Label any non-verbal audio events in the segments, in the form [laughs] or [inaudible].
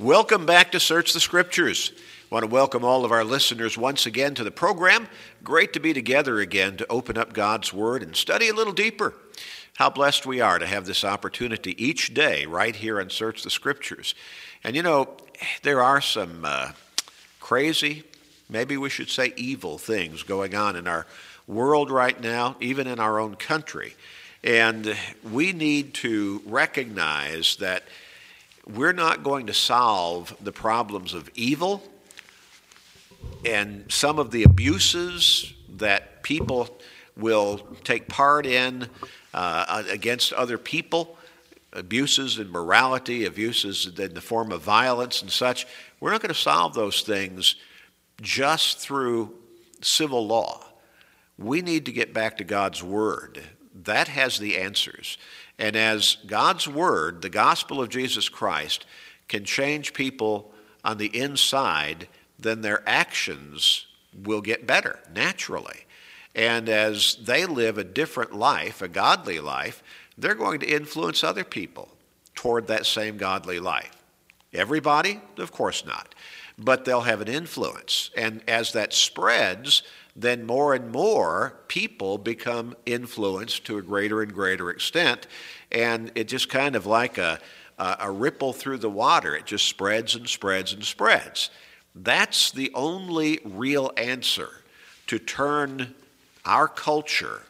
Welcome back to Search the Scriptures. I want to welcome all of our listeners once again to the program. Great to be together again to open up God's Word and study a little deeper. How blessed we are to have this opportunity each day right here on Search the Scriptures. And you know, there are some uh, crazy, maybe we should say evil things going on in our world right now, even in our own country. And we need to recognize that we're not going to solve the problems of evil and some of the abuses that people will take part in uh, against other people, abuses in morality, abuses in the form of violence and such. We're not going to solve those things just through civil law. We need to get back to God's Word. That has the answers. And as God's Word, the gospel of Jesus Christ, can change people on the inside, then their actions will get better naturally. And as they live a different life, a godly life, they're going to influence other people toward that same godly life. Everybody? Of course not. But they'll have an influence. And as that spreads, then more and more people become influenced to a greater and greater extent. And it just kind of like a, a, a ripple through the water, it just spreads and spreads and spreads. That's the only real answer to turn our culture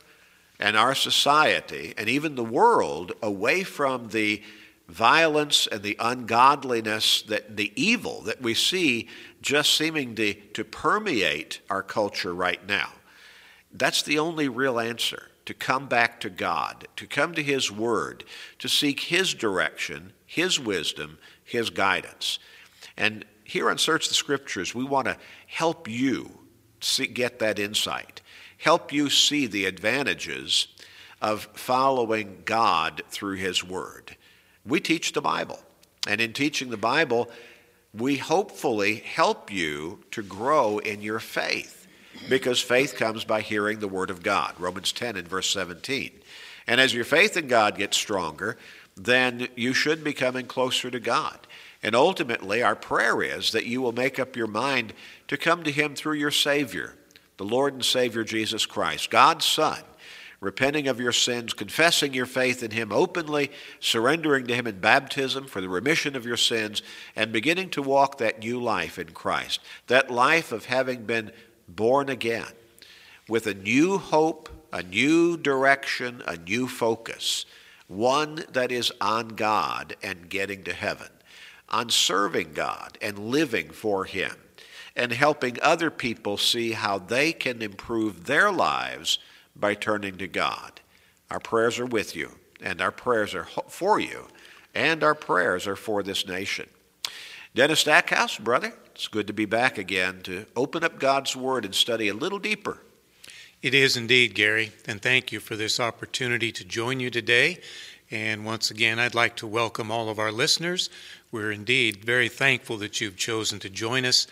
and our society and even the world away from the violence and the ungodliness that the evil that we see just seeming to, to permeate our culture right now. That's the only real answer to come back to God, to come to His Word, to seek His direction, His wisdom, His guidance. And here on Search the Scriptures, we want to help you see, get that insight, help you see the advantages of following God through His Word. We teach the Bible. And in teaching the Bible, we hopefully help you to grow in your faith because faith comes by hearing the Word of God. Romans 10 and verse 17. And as your faith in God gets stronger, then you should be coming closer to God. And ultimately, our prayer is that you will make up your mind to come to Him through your Savior, the Lord and Savior Jesus Christ, God's Son, repenting of your sins, confessing your faith in Him openly, surrendering to Him in baptism for the remission of your sins, and beginning to walk that new life in Christ. That life of having been born again with a new hope, a new direction, a new focus, one that is on God and getting to heaven, on serving God and living for Him, and helping other people see how they can improve their lives by turning to God. Our prayers are with you, and our prayers are for you, and our prayers are for this nation. Dennis Stackhouse, brother, it's good to be back again to open up God's Word and study a little deeper. It is indeed, Gary, and thank you for this opportunity to join you today. And once again, I'd like to welcome all of our listeners. We're indeed very thankful that you've chosen to join us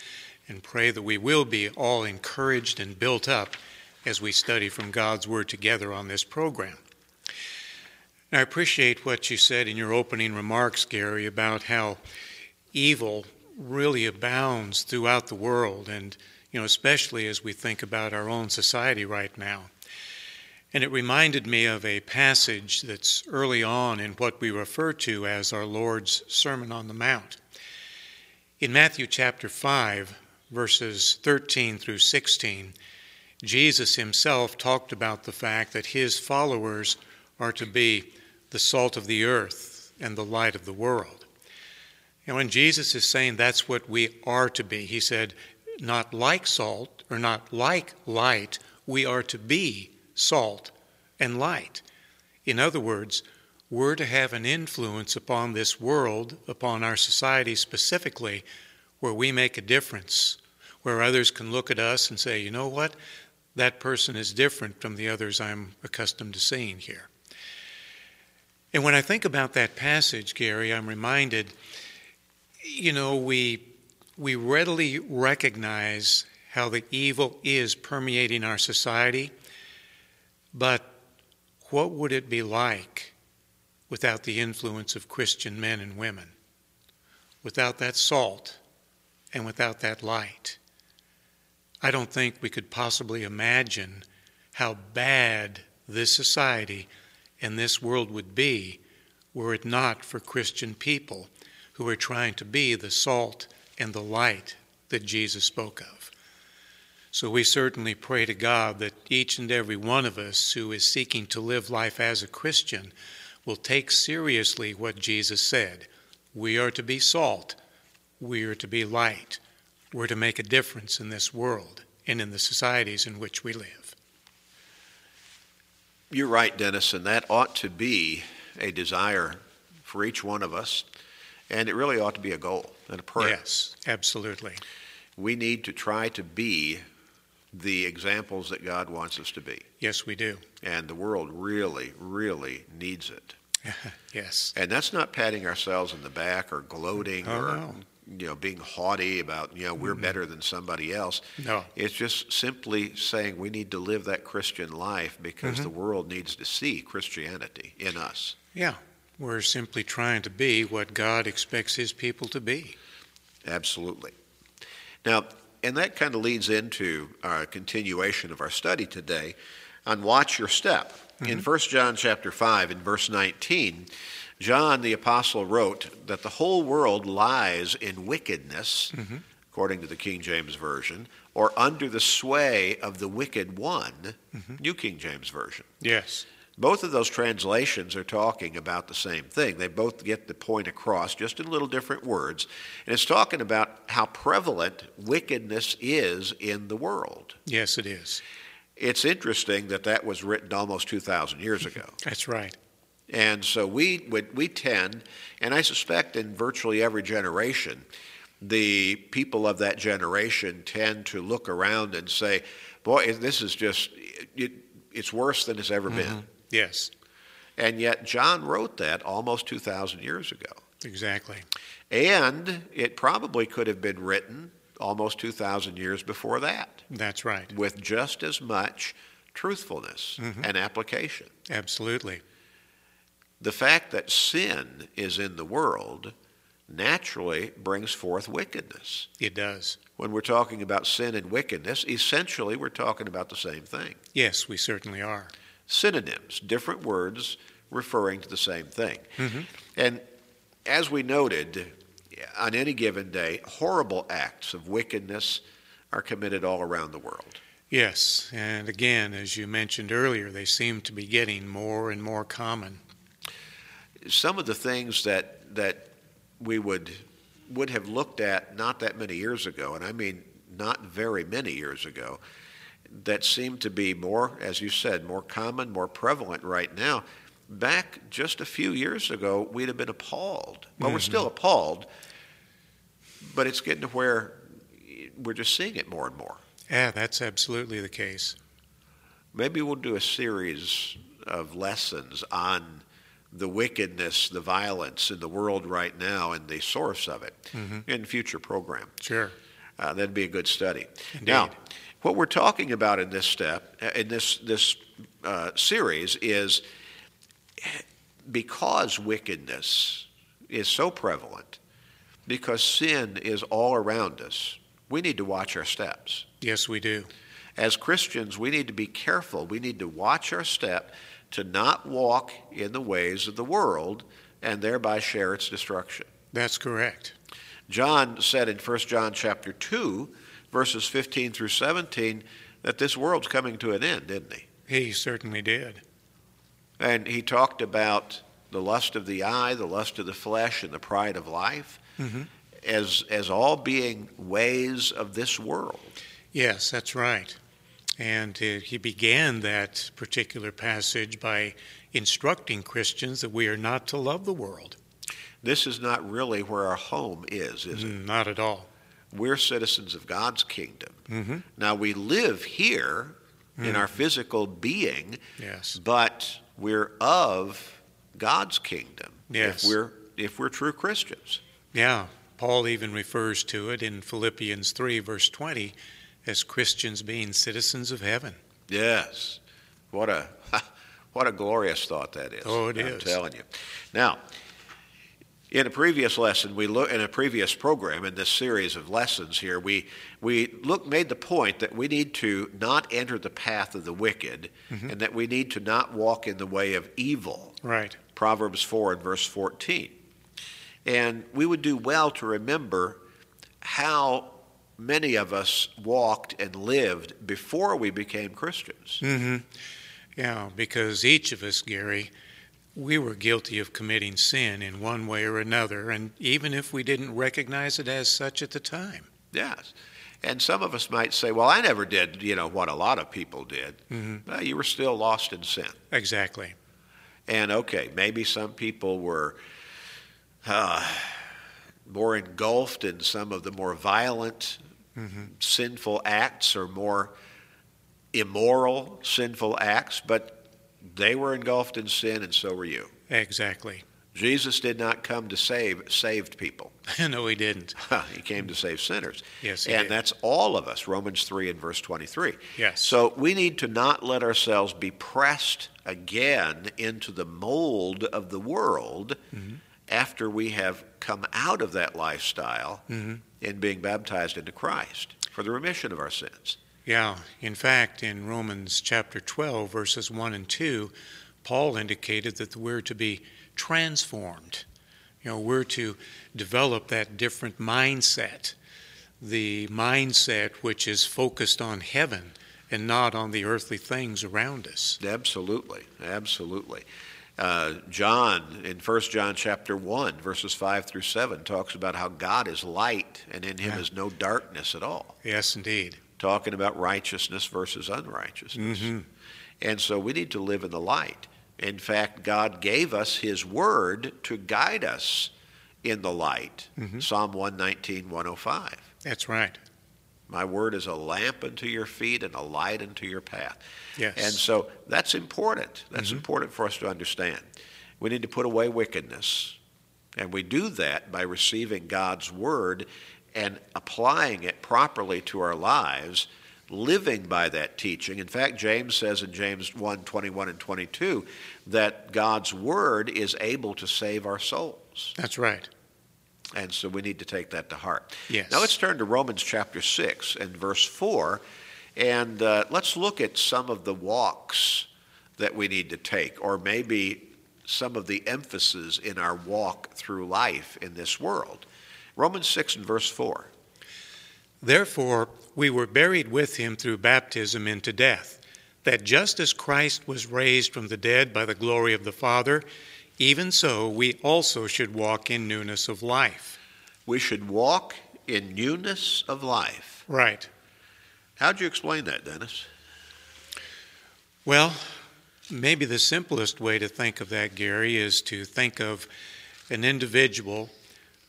and pray that we will be all encouraged and built up as we study from God's Word together on this program. I appreciate what you said in your opening remarks, Gary, about how evil really abounds throughout the world, and you know, especially as we think about our own society right now. And it reminded me of a passage that's early on in what we refer to as our Lord's Sermon on the Mount. In Matthew chapter 5, verses 13 through 16, Jesus himself talked about the fact that his followers are to be the salt of the earth and the light of the world. And when Jesus is saying that's what we are to be, he said, not like salt or not like light, we are to be salt and light. In other words, we're to have an influence upon this world, upon our society specifically, where we make a difference, where others can look at us and say, you know what? that person is different from the others I'm accustomed to seeing here. And when I think about that passage, Gary, I'm reminded, you know, we, we readily recognize how the evil is permeating our society, but what would it be like without the influence of Christian men and women? without that salt and without that light, I don't think we could possibly imagine how bad this society and this world would be were it not for Christian people who are trying to be the salt and the light that Jesus spoke of. So we certainly pray to God that each and every one of us who is seeking to live life as a Christian will take seriously what Jesus said. We are to be salt, we are to be light, we're to make a difference in this world and in the societies in which we live. You're right, Dennis, and that ought to be a desire for each one of us, and it really ought to be a goal and a prayer. Yes, absolutely. We need to try to be the examples that God wants us to be. Yes, we do. And the world really, really needs it. [laughs] yes. And that's not patting ourselves in the back or gloating Oh, or no. you know being haughty about you know we're better than somebody else. No. It's just simply saying we need to live that Christian life because Mm-hmm. the world needs to see Christianity in us. Yeah. We're simply trying to be what God expects His people to be. Absolutely. Now, and that kind of leads into our continuation of our study today on watch your step. In mm-hmm. 1 John chapter 5 in verse 19, John the apostle wrote that the whole world lies in wickedness, mm-hmm. according to the King James version, or under the sway of the wicked one, mm-hmm. New King James version. Yes. Both of those translations are talking about the same thing. They both get the point across, just in little different words. And it's talking about how prevalent wickedness is in the world. Yes, it is. It's interesting that that was written almost 2,000 years ago. [laughs] That's right. And so we, we tend, and I suspect in virtually every generation, the people of that generation tend to look around and say, boy, this is just, it, it's worse than it's ever mm-hmm. been. Yes, And yet, John wrote that almost 2,000 years ago. exactly. And it probably could have been written almost 2,000 years before that That's right. with just as much truthfulness mm-hmm. and application. Absolutely. The fact that sin is in the world naturally brings forth wickedness. It does. When we're talking about sin and wickedness, essentially we're talking about the same thing. Yes, we certainly are. Synonyms, different words referring to the same thing. Mm-hmm. And as we noted, on any given day, horrible acts of wickedness are committed all around the world. Yes, and again, as you mentioned earlier, they seem to be getting more and more common. Some of the things that that we would would have looked at not that many years ago, and I mean not very many years ago, that seem to be more, as you said, more common, more prevalent right now. Back just a few years ago, we'd have been appalled. Well, we're still appalled, but it's getting to where we're just seeing it more and more. Yeah, that's absolutely the case. Maybe we'll do a series of lessons on the wickedness, the violence in the world right now, and the source of it in future program. Sure. Uh, that'd be a good study. Indeed. Now, what we're talking about in this step, uh, in this this uh, series, is because wickedness is so prevalent, because sin is all around us. We need to watch our steps. Yes, we do. As Christians, we need to be careful. We need to watch our step to not walk in the ways of the world and thereby share its destruction. That's correct. John said in 1 John chapter 2, verses 15 through 17, that this world's coming to an end, didn't he? He certainly did. And he talked about the lust of the eye, the lust of the flesh, and the pride of life Mhm. as, as all being ways of this world. Yes, that's right. And uh, he began that particular passage by instructing Christians that we are not to love the world. This is not really where our home is, is it? Mm, Not at all. We're citizens of God's kingdom. Mhm. Now, we live here in our physical being, Yes. but we're of God's kingdom Yes. if we're if we're true Christians. Yeah. Paul even refers to it in Philippians 3, verse 20, as Christians being citizens of heaven. Yes. What a [laughs] what a glorious thought that is. Oh, it I'm is. telling you. Now, In a previous lesson, we look in a previous program in this series of lessons here, we we look made the point that we need to not enter the path of the wicked, and that we need to not walk in the way of evil. Right. Proverbs four and verse fourteen, and we would do well to remember how many of us walked and lived before we became Christians. Mm-hmm. Yeah, because each of us, Gary, we were guilty of committing sin in one way or another, and even if we didn't recognize it as such at the time. Yes. And some of us might say, well, I never did, you know, what a lot of people did. Mm-hmm. Well, you were still lost in sin. Exactly. And okay, maybe some people were uh, more engulfed in some of the more violent, Mm-hmm. sinful acts or more immoral, sinful acts, but they were engulfed in sin, and so were you. Exactly. Jesus did not come to save saved people. [laughs] no, he didn't. [laughs] he came to save sinners. Yes, he and did. that's all of us, Romans 3 and verse 23. Yes. So we need to not let ourselves be pressed again into the mold of the world Mm-hmm. after we have come out of that lifestyle Mm-hmm. in being baptized into Christ for the remission of our sins. Yeah. In fact, in Romans chapter 12, verses 1 and 2, Paul indicated that we're to be transformed. You know, we're to develop that different mindset, the mindset which is focused on heaven and not on the earthly things around us. Absolutely, absolutely. Uh, John in 1 John chapter 1 verses 5 through 7 talks about how God is light and in him Yeah. is no darkness at all. Yes, indeed. Talking about righteousness versus unrighteousness. Mm-hmm. And so we need to live in the light. In fact, God gave us His Word to guide us in the light. Mm-hmm. Psalm 119, 105. That's right. My Word is a lamp unto your feet and a light unto your path. Yes. And so that's important. That's mm-hmm. important for us to understand. We need to put away wickedness. And we do that by receiving God's Word and applying it properly to our lives, living by that teaching. In fact, James says in James 1 21 and 22 that God's Word is able to save our souls. That's right. And so we need to take that to heart. Yes. Now let's turn to Romans chapter 6 and verse 4, and uh, let's look at some of the walks that we need to take, or maybe some of the emphasis in our walk through life in this world. Romans 6 and verse 4. Therefore, we were buried with him through baptism into death, that just as Christ was raised from the dead by the glory of the Father, even so we also should walk in newness of life. We should walk in newness of life. Right. How'd you explain that, Dennis? Well, maybe the simplest way to think of that, Gary, is to think of an individual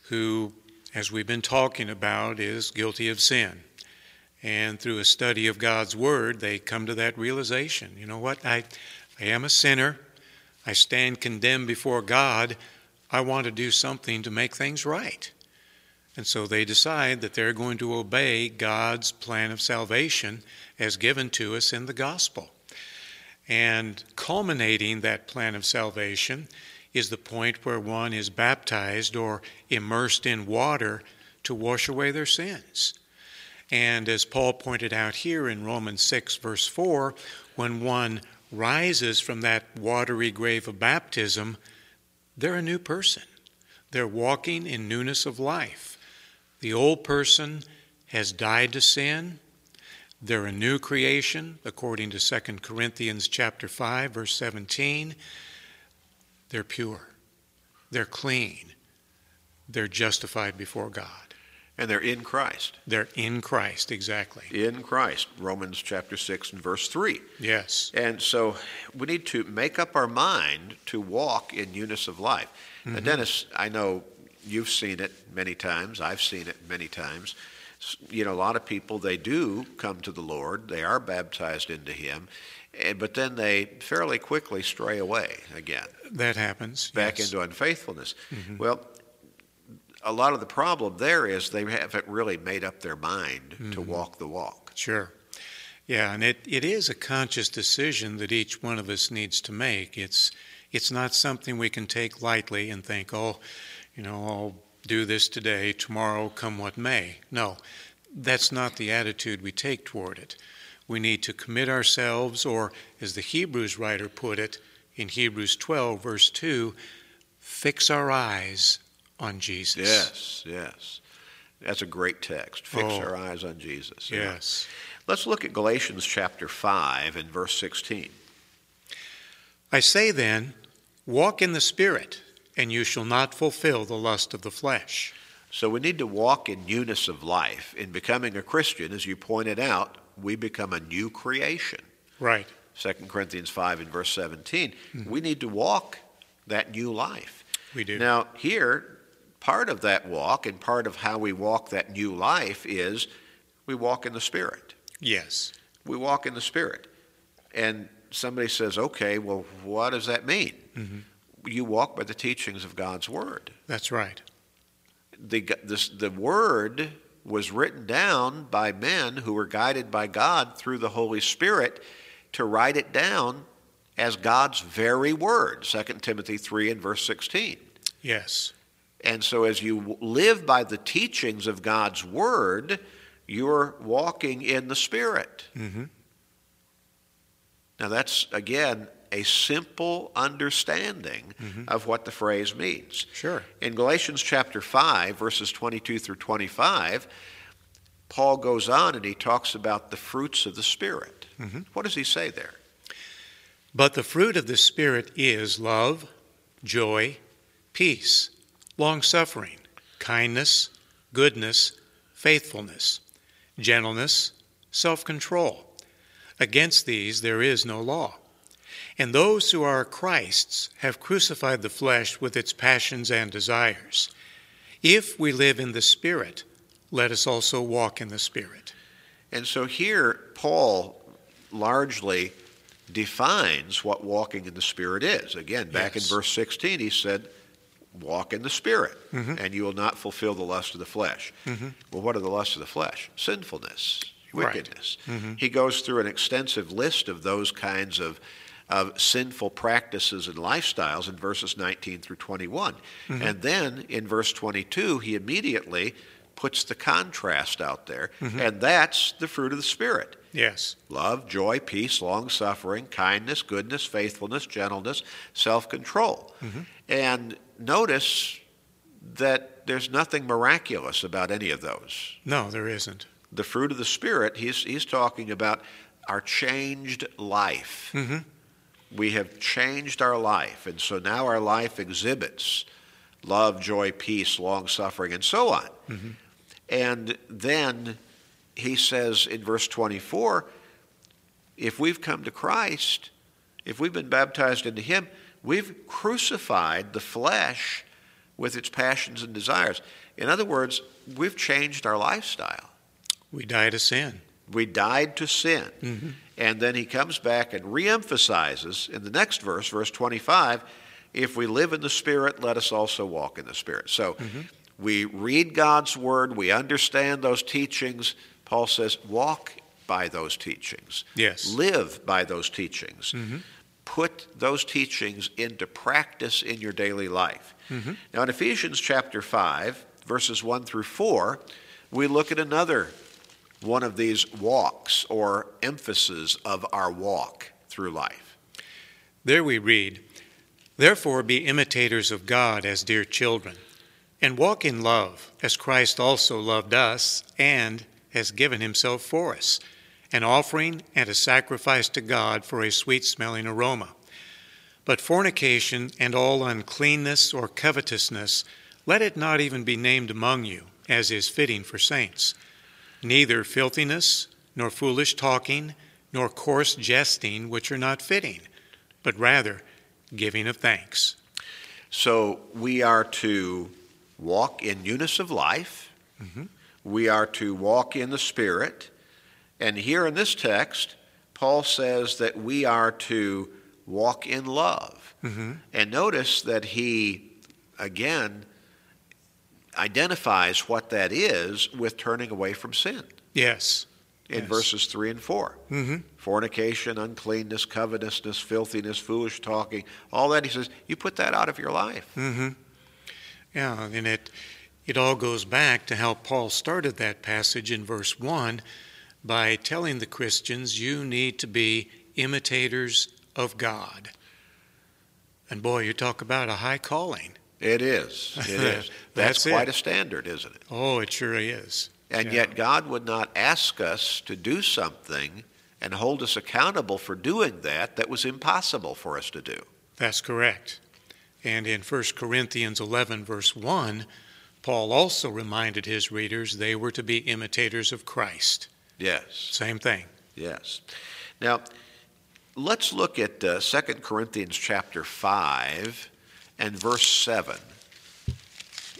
who, as we've been talking about, is guilty of sin. And through a study of God's Word, they come to that realization you know what? I, I am a sinner. I stand condemned before God. I want to do something to make things right. And so they decide that they're going to obey God's plan of salvation as given to us in the gospel. And culminating that plan of salvation is the point where one is baptized or immersed in water to wash away their sins. And as Paul pointed out here in Romans 6, verse 4, when one rises from that watery grave of baptism, they're a new person. They're walking in newness of life. The old person has died to sin. They're a new creation, according to 2 Corinthians chapter 5, verse 17. They're pure. They're clean. They're justified before God. And they're in Christ. They're in Christ, exactly. In Christ. Romans chapter 6 and verse 3. Yes. And so we need to make up our mind to walk in newness of life. Now, mm-hmm. Dennis, I know you've seen it many times. I've seen it many times. You know, a lot of people, they do come to the Lord, they are baptized into Him, but then they fairly quickly stray away again, That happens. back yes. into unfaithfulness. Mm-hmm. Well, a lot of the problem there is they haven't really made up their mind to mm-hmm. walk the walk. Sure. Yeah, and it, it is a conscious decision that each one of us needs to make. It's it's not something we can take lightly and think, oh, you know, I'll do this today, tomorrow come what may. No, that's not the attitude we take toward it. We need to commit ourselves, or as the Hebrews writer put it in Hebrews 12, verse 2, fix our eyes on Jesus. Yes, yes. That's a great text. Fix Oh. our eyes on Jesus. Yeah. Yes. Let's look at Galatians chapter 5 and verse 16. I say then, walk in the Spirit, and you shall not fulfill the lust of the flesh. So we need to walk in newness of life. In becoming a Christian, as you pointed out, we become a new creation. Right. 2 Corinthians 5 and verse 17. We need to walk that new life. We do. Now, here, part of that walk and part of how we walk that new life is we walk in the Spirit. Yes. We walk in the Spirit. And somebody says, okay, well, what does that mean? Mhm. You walk by the teachings of God's Word. That's right. The, this, the Word was written down by men who were guided by God through the Holy Spirit to write it down as God's very Word, 2 Timothy 3 and verse 16. Yes. And so, as you live by the teachings of God's Word, you're walking in the Spirit. hmm Now, that's, again, a simple understanding of what the phrase means. Sure. In Galatians chapter 5, verses 22 through 25, Paul goes on and he talks about the fruits of the Spirit. Mhm. What does he say there? But the fruit of the Spirit is love, joy, peace, long suffering, kindness, goodness, faithfulness, gentleness, self control. Against these there is no law. And those who are Christ's have crucified the flesh with its passions and desires. If we live in the Spirit, let us also walk in the Spirit. And so here, Paul largely defines what walking in the Spirit is. Again, back Yes. in verse 16, he said, Walk in the Spirit, Mhm. and you will not fulfill the lust of the flesh. Mhm. Well, what are the lusts of the flesh? Sinfulness, Right. wickedness. Mhm. He goes through an extensive list of those kinds of, of sinful practices and lifestyles in verses 19 through 21. Mm-hmm. And then in verse 22, he immediately puts the contrast out there, mm-hmm. and that's the fruit of the Spirit Yes. love, joy, peace, long suffering, kindness, goodness, faithfulness, gentleness, self control. Mm-hmm. And notice that there's nothing miraculous about any of those. No, there isn't. The fruit of the Spirit, he's, he's talking about our changed life. Mhm. We have changed our life, and so now our life exhibits love, joy, peace, long suffering, and so on. And then he says in verse 24 if we've come to Christ, if we've been baptized into him, we've crucified the flesh with its passions and desires. In other words, we've changed our lifestyle. We die to sin. We died to sin. Mhm. And then he comes back and reemphasizes in the next verse, verse 25, if we live in the Spirit, let us also walk in the Spirit. So mm-hmm. we read God's Word, we understand those teachings. Paul says, walk by those teachings, Yes. live by those teachings. Mm-hmm. Put those teachings into practice in your daily life. Mm-hmm. Now, in Ephesians chapter 5, verses 1 through 4, we look at another one of these walks or emphases of our walk through life. There we read, Therefore be imitators of God as dear children, and walk in love, as Christ also loved us and has given himself for us, an offering and a sacrifice to God for a sweet smelling aroma. But fornication and all uncleanness or covetousness, let it not even be named among you, as is fitting for saints. Neither filthiness, nor foolish talking, nor coarse jesting, which are not fitting, but rather giving of thanks. So we are to walk in newness of life. We are to walk in the Spirit. And here in this text, Paul says that we are to walk in love. Mm-hmm. And notice that he, again, identifies what that is with turning away from sin Yes. in Yes. verses 3 and 4. Mm-hmm. Fornication, uncleanness, covetousness, filthiness, foolish talking, all that. He says, you put that out of your life. Mm-hmm. Yeah, and it it all goes back to how Paul started that passage in verse 1 by telling the Christians you need to be imitators of God. And boy, you talk about a high calling. It is. It [laughs] is. That's, That's quite it. a standard, isn't it? Oh, it sure is. And Yeah. yet, God would not ask us to do something and hold us accountable for doing that that was impossible for us to do. That's correct. And in 1 Corinthians 11, verse 1, Paul also reminded his readers they were to be imitators of Christ. Yes, Same thing. yes. Now, let's look at uh, 2 Corinthians chapter 5 and verse 7.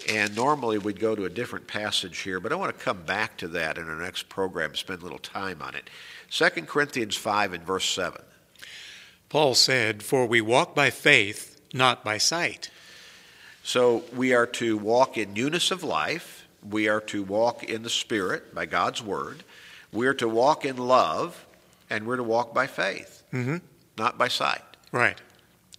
And normally we'd go to a different passage here, but I want to come back to that in our next program, spend a little time on it. 2 Corinthians 5 and verse 7. Paul said, For we walk by faith, not by sight. So we are to walk in newness of life. We are to walk in the Spirit by God's Word. We are to walk in love, and we're to walk by faith, Mm-hmm. not by sight. Right.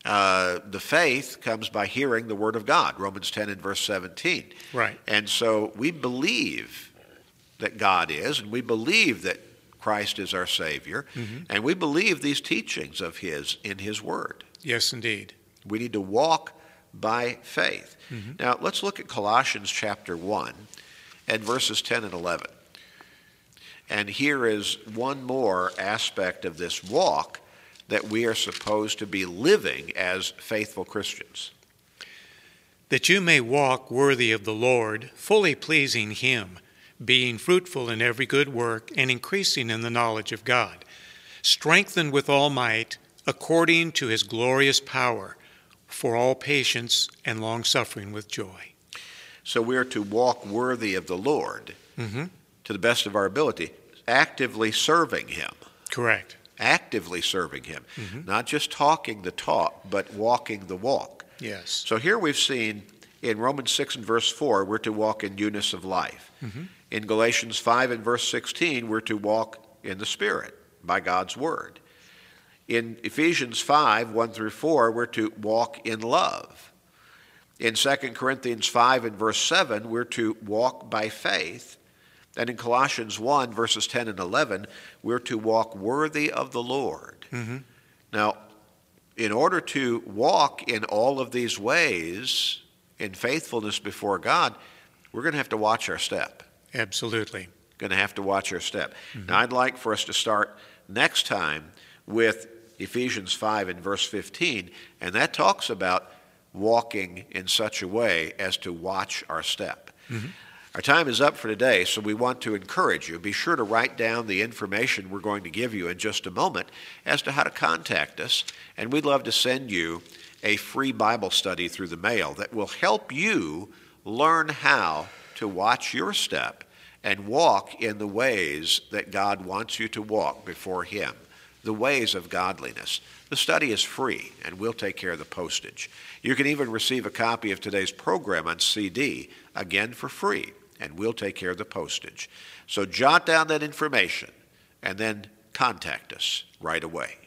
Uh, the faith comes by hearing the Word of God, Romans 10 and verse 17. Right. And so we believe that God is, and we believe that Christ is our Savior, Mhm. and we believe these teachings of His in His Word. Yes, indeed. We need to walk by faith. Mhm. Now, let's look at Colossians chapter 1 and verses 10 and 11. And here is one more aspect of this walk that we are supposed to be living as faithful Christians. That you may walk worthy of the Lord, fully pleasing Him, being fruitful in every good work, and increasing in the knowledge of God, strengthened with all might, according to His glorious power, for all patience and long suffering with joy. So we are to walk worthy of the Lord Mm-hmm. to the best of our ability, actively serving Him. Correct. Actively serving Him. Mhm. Not just talking the talk, but walking the walk. Yes. So here we've seen in Romans 6 and verse 4, we're to walk in newness of life. Mhm. In Galatians 5 and verse 16, we're to walk in the Spirit by God's Word. In Ephesians 5, 1 through 4, we're to walk in love. In 2 Corinthians 5 and verse 7, we're to walk by faith. And in Colossians 1, verses 10 and 11, we're to walk worthy of the Lord. Mm-hmm. Now, in order to walk in all of these ways in faithfulness before God, we're going to have to watch our step. Absolutely. Going to have to watch our step. Now, I'd like for us to start next time with Ephesians 5 and verse 15, and that talks about walking in such a way as to watch our step. Our time is up for today, so we want to encourage you. Be sure to write down the information we're going to give you in just a moment as to how to contact us, and we'd love to send you a free Bible study through the mail that will help you learn how to watch your step and walk in the ways that God wants you to walk before Him, the ways of godliness. The study is free, and we'll take care of the postage. You can even receive a copy of today's program on CD, again for free, and we'll take care of the postage. So jot down that information and then contact us right away.